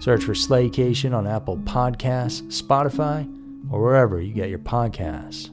Search for Slaycation on Apple Podcasts, Spotify, or wherever you get your podcasts.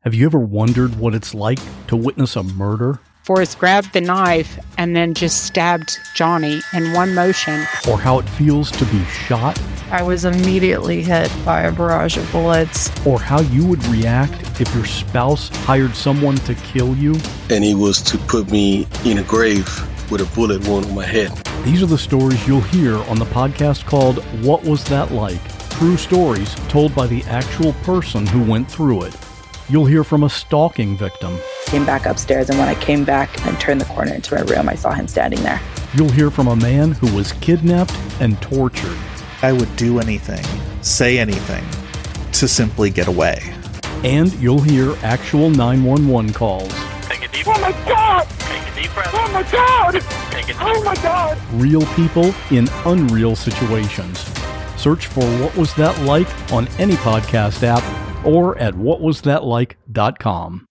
Have you ever wondered what it's like to witness a murder? Forrest grabbed the knife and then just stabbed Johnny in one motion. Or how it feels to be shot? I was immediately hit by a barrage of bullets. Or how you would react if your spouse hired someone to kill you? And he was to put me in a grave with a bullet wound on my head. These are the stories you'll hear on the podcast called What Was That Like? True stories told by the actual person who went through it. You'll hear from a stalking victim. Came back upstairs, and when I came back and turned the corner into my room, I saw him standing there. You'll hear from a man who was kidnapped and tortured. I would do anything, say anything, to simply get away. And you'll hear actual 911 calls. Take a deep Oh my God! Take a deep breath. Oh my God! Take a deep Oh my God! Real people in unreal situations. Search for What Was That Like on any podcast app or at whatwasthatlike.com.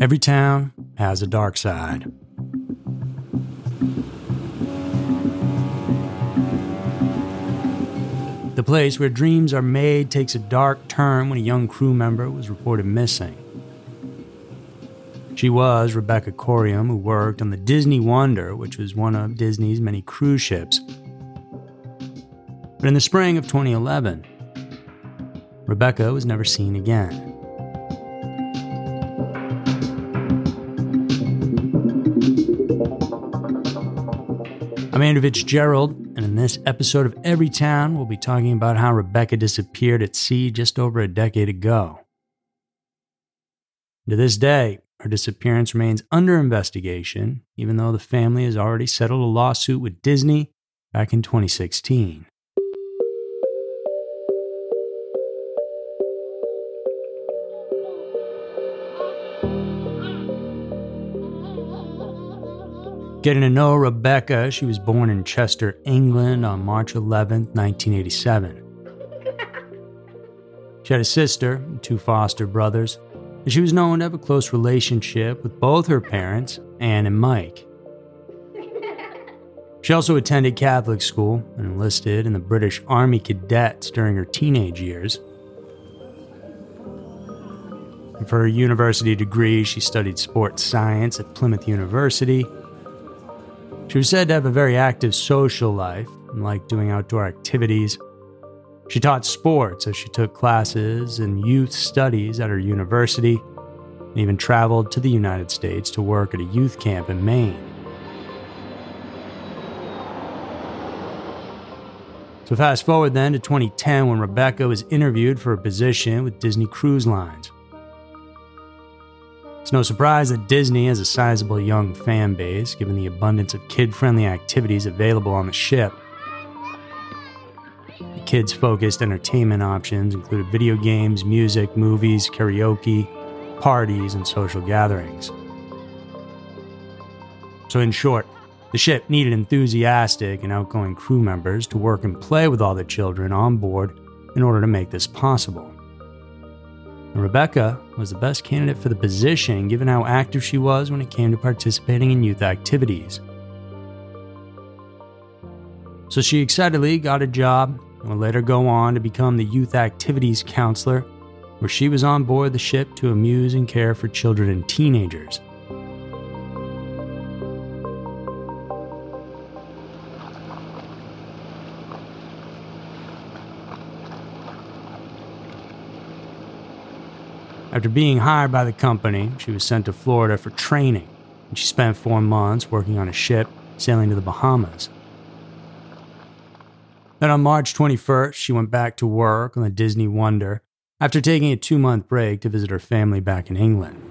Every town has a dark side. The place where dreams are made takes a dark turn when a young crew member was reported missing. She was Rebecca Coriam, who worked on the Disney Wonder, which was one of Disney's many cruise ships. But in the spring of 2011, Rebecca was never seen again. I'm Andrew Fitzgerald, and in this episode of Every Town, we'll be talking about how Rebecca disappeared at sea just over a decade ago. To this day, her disappearance remains under investigation, even though the family has already settled a lawsuit with Disney back in 2016. Getting to know Rebecca, she was born in Chester, England on March 11, 1987. She had a sister two foster brothers, and she was known to have a close relationship with both her parents, Anne and Mike. She also attended Catholic school and enlisted in the British Army Cadets during her teenage years. And for her university degree, she studied sports science at Plymouth University she was said to have a very active social life and liked doing outdoor activities. She taught sports as she took classes in youth studies at her university and even traveled to the United States to work at a youth camp in Maine. So, fast forward then to 2010 when Rebecca was interviewed for a position with Disney Cruise Lines. It's no surprise that Disney has a sizable young fan base, given the abundance of kid friendly activities available on the ship. The kids focused entertainment options included video games, music, movies, karaoke, parties and social gatherings. So, in short, the ship needed enthusiastic and outgoing crew members to work and play with all the children on board in order to make this possible. Rebecca was the best candidate for the position given how active she was when it came to participating in youth activities. So she excitedly got a job and would later go on to become the youth activities counselor, where she was on board the ship to amuse and care for children and teenagers. After being hired by the company, she was sent to Florida for training, and she spent four months working on a ship sailing to the Bahamas. Then on March 21st, she went back to work on the Disney Wonder after taking a two month break to visit her family back in England.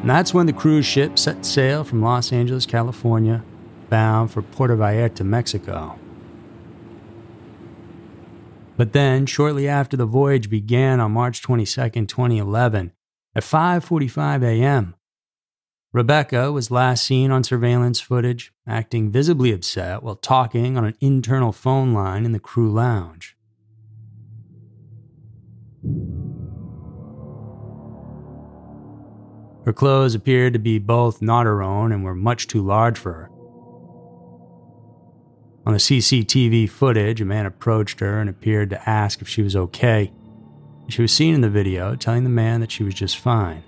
And that's when the cruise ship set sail from Los Angeles, California, bound for Puerto Vallarta, Mexico. But then, shortly after the voyage began on March 22, 2011, at 5:45 a.m., Rebecca was last seen on surveillance footage acting visibly upset while talking on an internal phone line in the crew lounge. Her clothes appeared to be both not her own and were much too large for her. On the CCTV footage, a man approached her and appeared to ask if she was okay. She was seen in the video telling the man that she was just fine.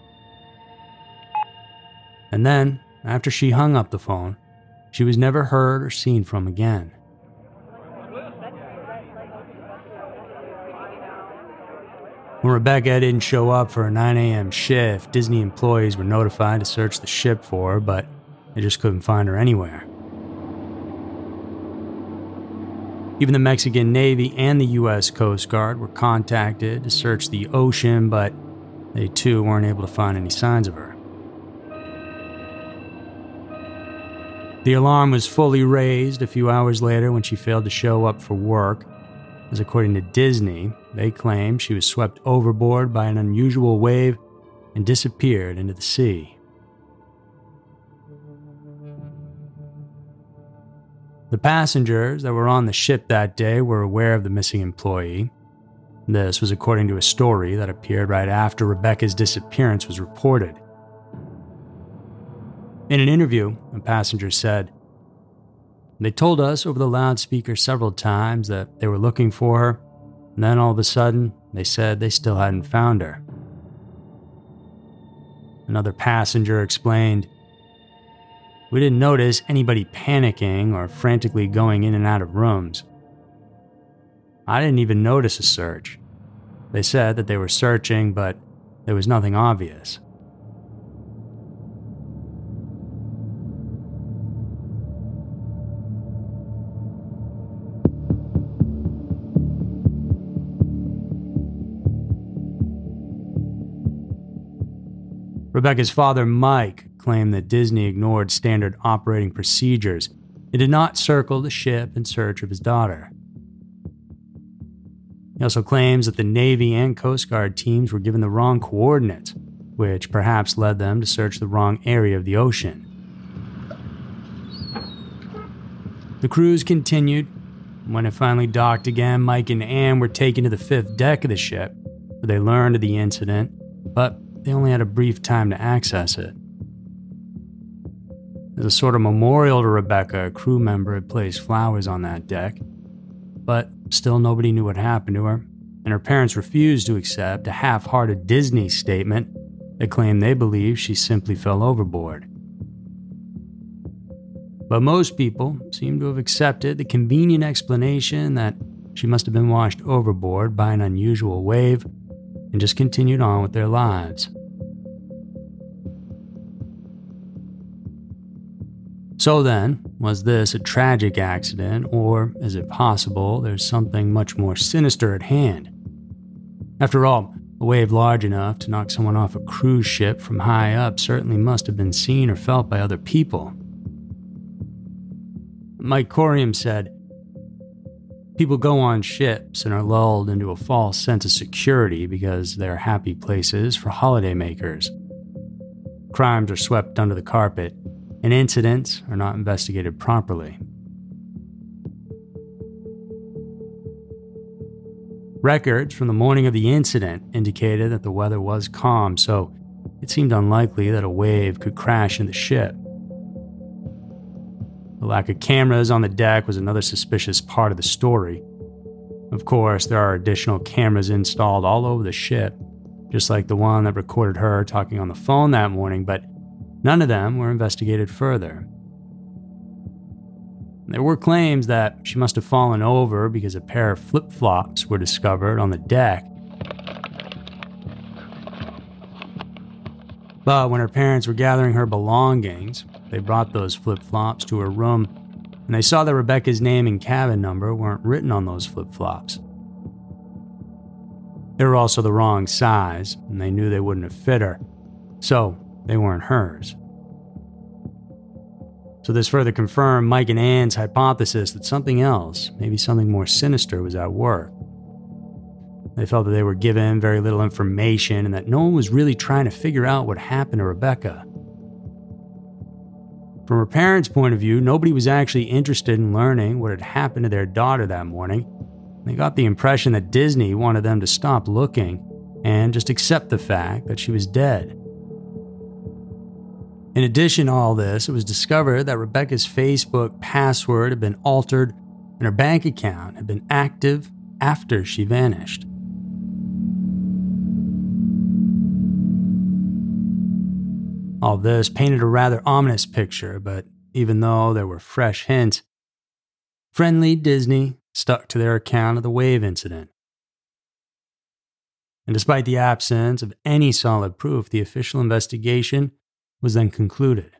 And then, after she hung up the phone, she was never heard or seen from again. When Rebecca didn't show up for a 9 a.m. shift, Disney employees were notified to search the ship for her, but they just couldn't find her anywhere. Even the Mexican Navy and the U.S. Coast Guard were contacted to search the ocean, but they too weren't able to find any signs of her. The alarm was fully raised a few hours later when she failed to show up for work, as according to Disney, they claim she was swept overboard by an unusual wave and disappeared into the sea. The passengers that were on the ship that day were aware of the missing employee. This was according to a story that appeared right after Rebecca's disappearance was reported. In an interview, a passenger said, They told us over the loudspeaker several times that they were looking for her, and then all of a sudden, they said they still hadn't found her. Another passenger explained, we didn't notice anybody panicking or frantically going in and out of rooms. I didn't even notice a search. They said that they were searching, but there was nothing obvious. Rebecca's father, Mike, claimed that Disney ignored standard operating procedures and did not circle the ship in search of his daughter. He also claims that the Navy and Coast Guard teams were given the wrong coordinates, which perhaps led them to search the wrong area of the ocean. The cruise continued. When it finally docked again, Mike and Anne were taken to the fifth deck of the ship, where they learned of the incident, but they only had a brief time to access it. As a sort of memorial to Rebecca, a crew member had placed flowers on that deck, but still nobody knew what happened to her, and her parents refused to accept a half hearted Disney statement that claimed they believed she simply fell overboard. But most people seem to have accepted the convenient explanation that she must have been washed overboard by an unusual wave and just continued on with their lives. So then, was this a tragic accident, or is it possible there's something much more sinister at hand? After all, a wave large enough to knock someone off a cruise ship from high up certainly must have been seen or felt by other people. Mike Coriam said, People go on ships and are lulled into a false sense of security because they're happy places for holidaymakers. Crimes are swept under the carpet, and incidents are not investigated properly. Records from the morning of the incident indicated that the weather was calm, so it seemed unlikely that a wave could crash in the ship. The lack of cameras on the deck was another suspicious part of the story. Of course, there are additional cameras installed all over the ship, just like the one that recorded her talking on the phone that morning, but none of them were investigated further. There were claims that she must have fallen over because a pair of flip flops were discovered on the deck. But when her parents were gathering her belongings, they brought those flip flops to her room and they saw that Rebecca's name and cabin number weren't written on those flip flops. They were also the wrong size, and they knew they wouldn't have fit her, so they weren't hers. So, this further confirmed Mike and Anne's hypothesis that something else, maybe something more sinister, was at work. They felt that they were given very little information and that no one was really trying to figure out what happened to Rebecca. From her parents' point of view, nobody was actually interested in learning what had happened to their daughter that morning. They got the impression that Disney wanted them to stop looking and just accept the fact that she was dead. In addition to all this, it was discovered that Rebecca's Facebook password had been altered and her bank account had been active after she vanished. All this painted a rather ominous picture, but even though there were fresh hints, friendly Disney stuck to their account of the wave incident. And despite the absence of any solid proof, the official investigation was then concluded.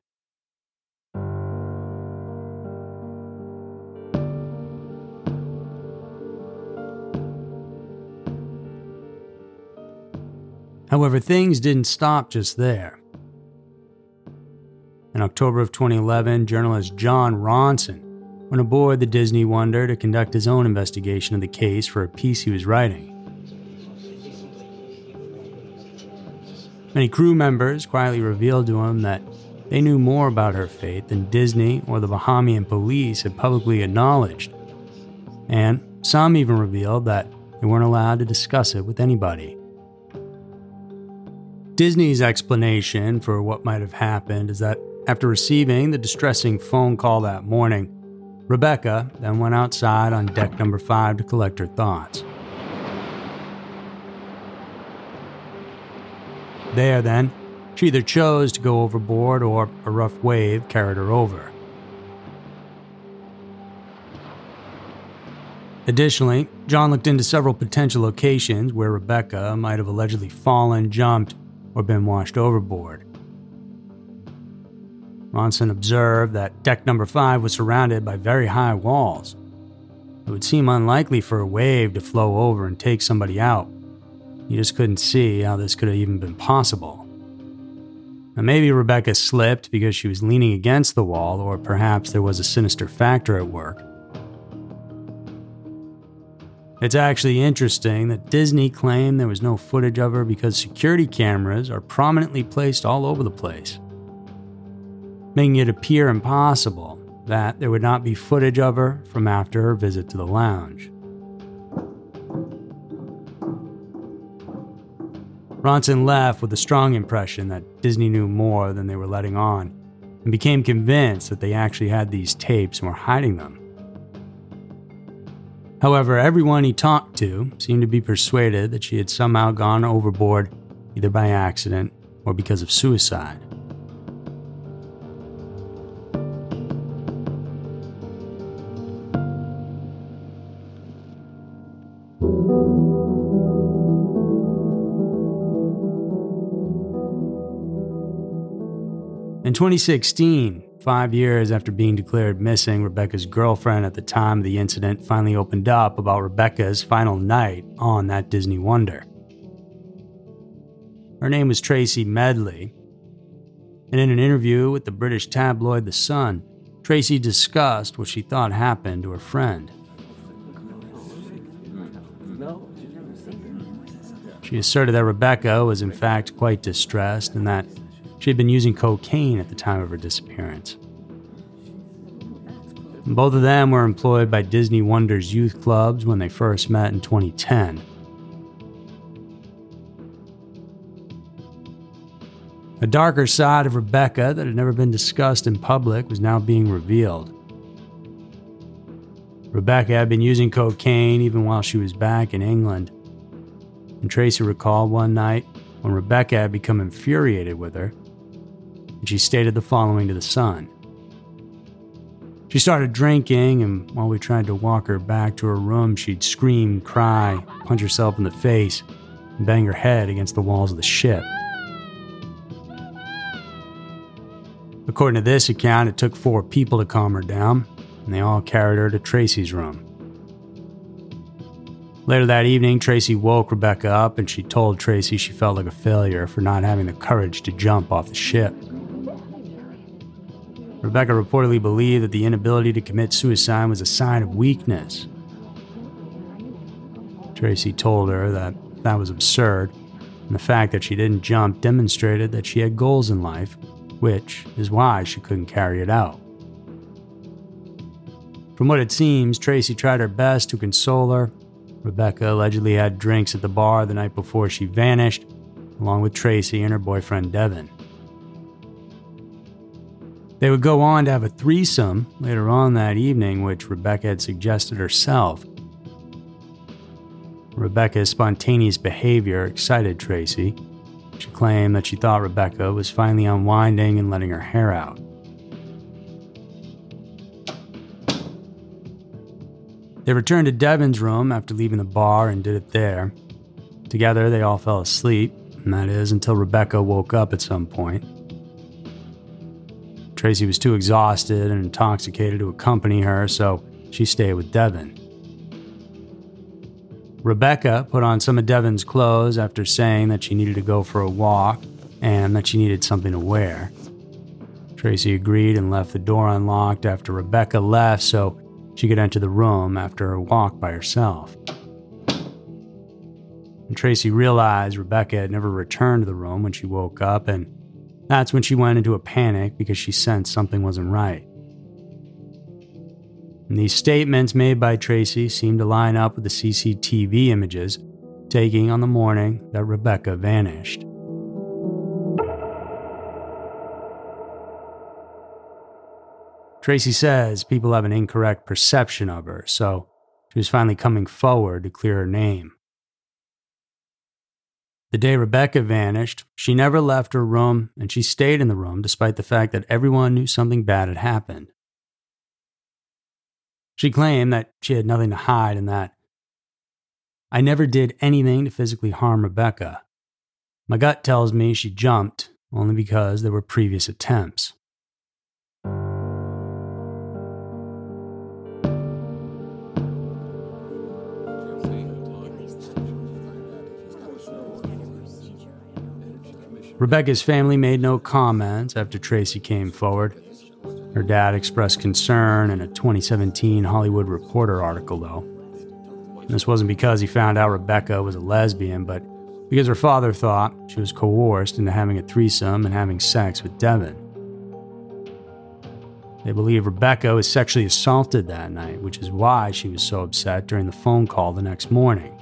However, things didn't stop just there. In October of 2011, journalist Jon Ronson went aboard the Disney Wonder to conduct his own investigation of the case for a piece he was writing. Many crew members quietly revealed to him that they knew more about her fate than Disney or the Bahamian police had publicly acknowledged. And some even revealed that they weren't allowed to discuss it with anybody. Disney's explanation for what might have happened is that after receiving the distressing phone call that morning, Rebecca then went outside on deck number five to collect her thoughts. There, then, she either chose to go overboard or a rough wave carried her over. Additionally, Jon looked into several potential locations where Rebecca might have allegedly fallen, jumped, or been washed overboard. Ronson observed that deck number 5 was surrounded by very high walls. It would seem unlikely for a wave to flow over and take somebody out, you just couldn't see how this could have even been possible. Now, maybe Rebecca slipped because she was leaning against the wall, or perhaps there was a sinister factor at work. It's actually interesting that Disney claimed there was no footage of her because security cameras are prominently placed all over the place, making it appear impossible that there would not be footage of her from after her visit to the lounge. Ronson left with a strong impression that Disney knew more than they were letting on, and became convinced that they actually had these tapes and were hiding them. However, everyone he talked to seemed to be persuaded that she had somehow gone overboard either by accident or because of suicide. 2016, five years after being declared missing, Rebecca's girlfriend at the time of the incident finally opened up about Rebecca's final night on that Disney Wonder. Her name was Tracy Medley, and in an interview with the British tabloid The Sun, Tracy discussed what she thought happened to her friend. She asserted that Rebecca was, in fact, quite distressed and that she had been using cocaine at the time of her disappearance. Both of them were employed by Disney Wonders youth clubs when they first met in 2010. A darker side of Rebecca that had never been discussed in public was now being revealed. Rebecca had been using cocaine even while she was back in England. And Tracy recalled one night when Rebecca had become infuriated with her, and she stated the following to the Sun. She started drinking, and while we tried to walk her back to her room, she'd scream, cry, punch herself in the face, and bang her head against the walls of the ship. According to this account, it took four people to calm her down, and they all carried her to Tracy's room. Later that evening, Tracy woke Rebecca up and she told Tracy she felt like a failure for not having the courage to jump off the ship. Rebecca reportedly believed that the inability to commit suicide was a sign of weakness. Tracy told her that that was absurd, and the fact that she didn't jump demonstrated that she had goals in life, which is why she couldn't carry it out. From what it seems, Tracy tried her best to console her. Rebecca allegedly had drinks at the bar the night before she vanished, along with Tracy and her boyfriend Devin. They would go on to have a threesome later on that evening, which Rebecca had suggested herself. Rebecca's spontaneous behavior excited Tracy. She claimed that she thought Rebecca was finally unwinding and letting her hair out. They returned to Devin's room after leaving the bar and did it there. Together, they all fell asleep, and that is until Rebecca woke up at some point. Tracy was too exhausted and intoxicated to accompany her, so she stayed with Devin. Rebecca put on some of Devin's clothes after saying that she needed to go for a walk and that she needed something to wear. Tracy agreed and left the door unlocked after Rebecca left so she could enter the room after her walk by herself. And Tracy realized Rebecca had never returned to the room when she woke up, and that's when she went into a panic because she sensed something wasn't right. And these statements made by Tracy seemed to line up with the CCTV images taken on the morning that Rebecca vanished. Tracy says people have an incorrect perception of her, so she was finally coming forward to clear her name. The day Rebecca vanished, she never left her room and she stayed in the room despite the fact that everyone knew something bad had happened. She claimed that she had nothing to hide and that I never did anything to physically harm Rebecca. My gut tells me she jumped only because there were previous attempts. Rebecca's family made no comments after Tracy came forward. Her dad expressed concern in a 2017 Hollywood Reporter article, though. This wasn't because he found out Rebecca was a lesbian, but because her father thought she was coerced into having a threesome and having sex with Devin. They believe Rebecca was sexually assaulted that night, which is why she was so upset during the phone call the next morning.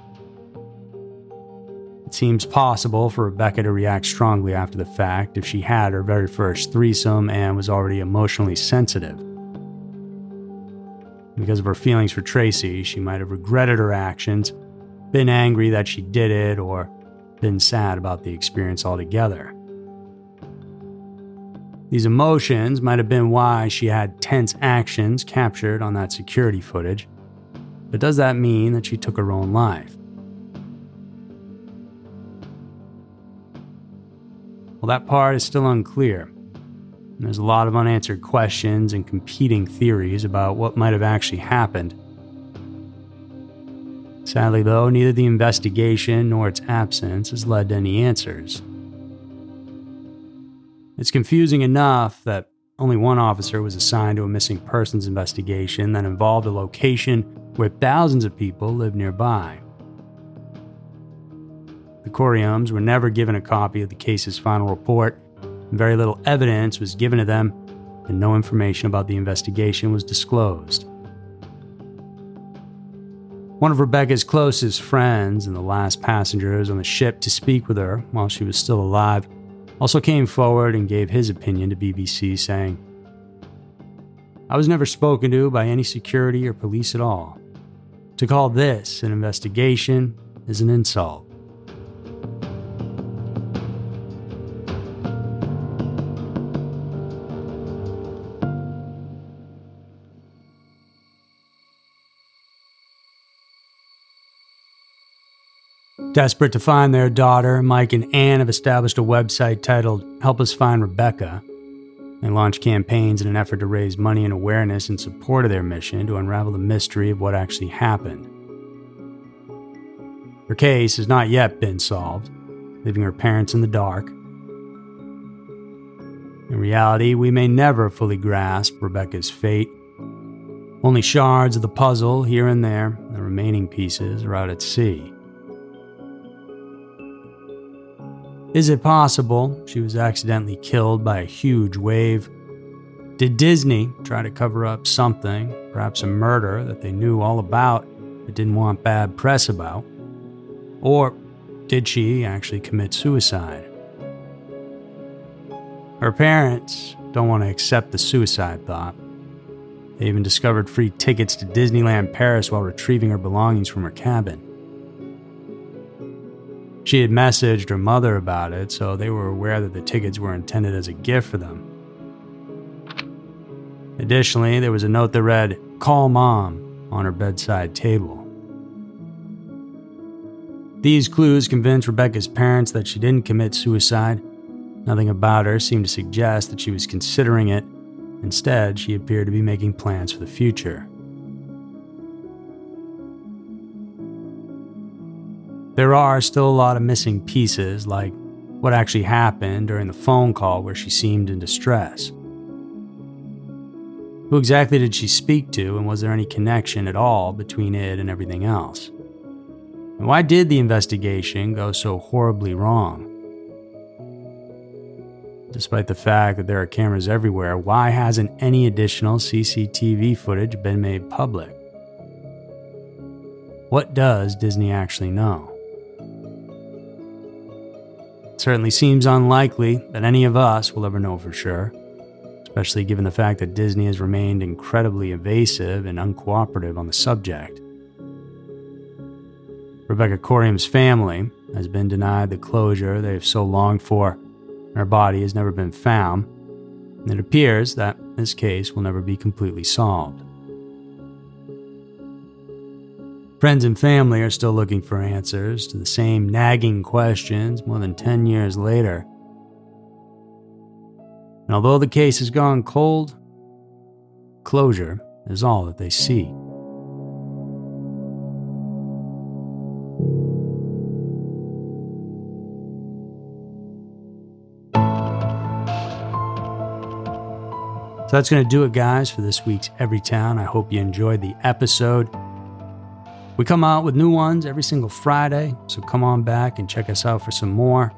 Seems possible for Rebecca to react strongly after the fact if she had her very first threesome and was already emotionally sensitive. Because of her feelings for Tracy, she might have regretted her actions, been angry that she did it, or been sad about the experience altogether. These emotions might have been why she had tense actions captured on that security footage. But does that mean that she took her own life? Well, that part is still unclear. There's a lot of unanswered questions and competing theories about what might have actually happened. Sadly, though, neither the investigation nor its absence has led to any answers. It's confusing enough that only one officer was assigned to a missing persons investigation that involved a location where thousands of people live nearby. The Coriams were never given a copy of the case's final report, very little evidence was given to them, and no information about the investigation was disclosed. One of Rebecca's closest friends and the last passengers on the ship to speak with her while she was still alive also came forward and gave his opinion to BBC, saying, I was never spoken to by any security or police at all. To call this an investigation is an insult. Desperate to find their daughter, Mike and Ann have established a website titled Help Us Find Rebecca. They launch campaigns in an effort to raise money and awareness in support of their mission to unravel the mystery of what actually happened. Her case has not yet been solved, leaving her parents in the dark. In reality, we may never fully grasp Rebecca's fate. Only shards of the puzzle here and there, the remaining pieces are out at sea. Is it possible she was accidentally killed by a huge wave? Did Disney try to cover up something, perhaps a murder that they knew all about but didn't want bad press about? Or did she actually commit suicide? Her parents don't want to accept the suicide thought. They even discovered free tickets to Disneyland Paris while retrieving her belongings from her cabin. She had messaged her mother about it, so they were aware that the tickets were intended as a gift for them. Additionally, there was a note that read, Call Mom, on her bedside table. These clues convinced Rebecca's parents that she didn't commit suicide. Nothing about her seemed to suggest that she was considering it. Instead, she appeared to be making plans for the future. There are still a lot of missing pieces, like what actually happened during the phone call where she seemed in distress. Who exactly did she speak to, and was there any connection at all between it and everything else? And why did the investigation go so horribly wrong? Despite the fact that there are cameras everywhere, why hasn't any additional CCTV footage been made public? What does Disney actually know? It certainly seems unlikely that any of us will ever know for sure, especially given the fact that Disney has remained incredibly evasive and uncooperative on the subject. Rebecca Coriam's family has been denied the closure they have so longed for, and her body has never been found, and it appears that this case will never be completely solved. Friends and family are still looking for answers to the same nagging questions more than 10 years later. And although the case has gone cold, closure is all that they see. So that's going to do it, guys, for this week's Everytown. I hope you enjoyed the episode. We come out with new ones every single Friday, so come on back and check us out for some more.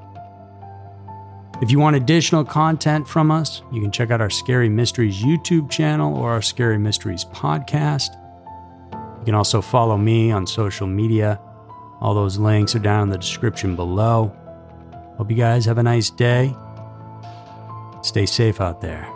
If you want additional content from us, you can check out our Scary Mysteries YouTube channel or our Scary Mysteries podcast. You can also follow me on social media. All those links are down in the description below. Hope you guys have a nice day. Stay safe out there.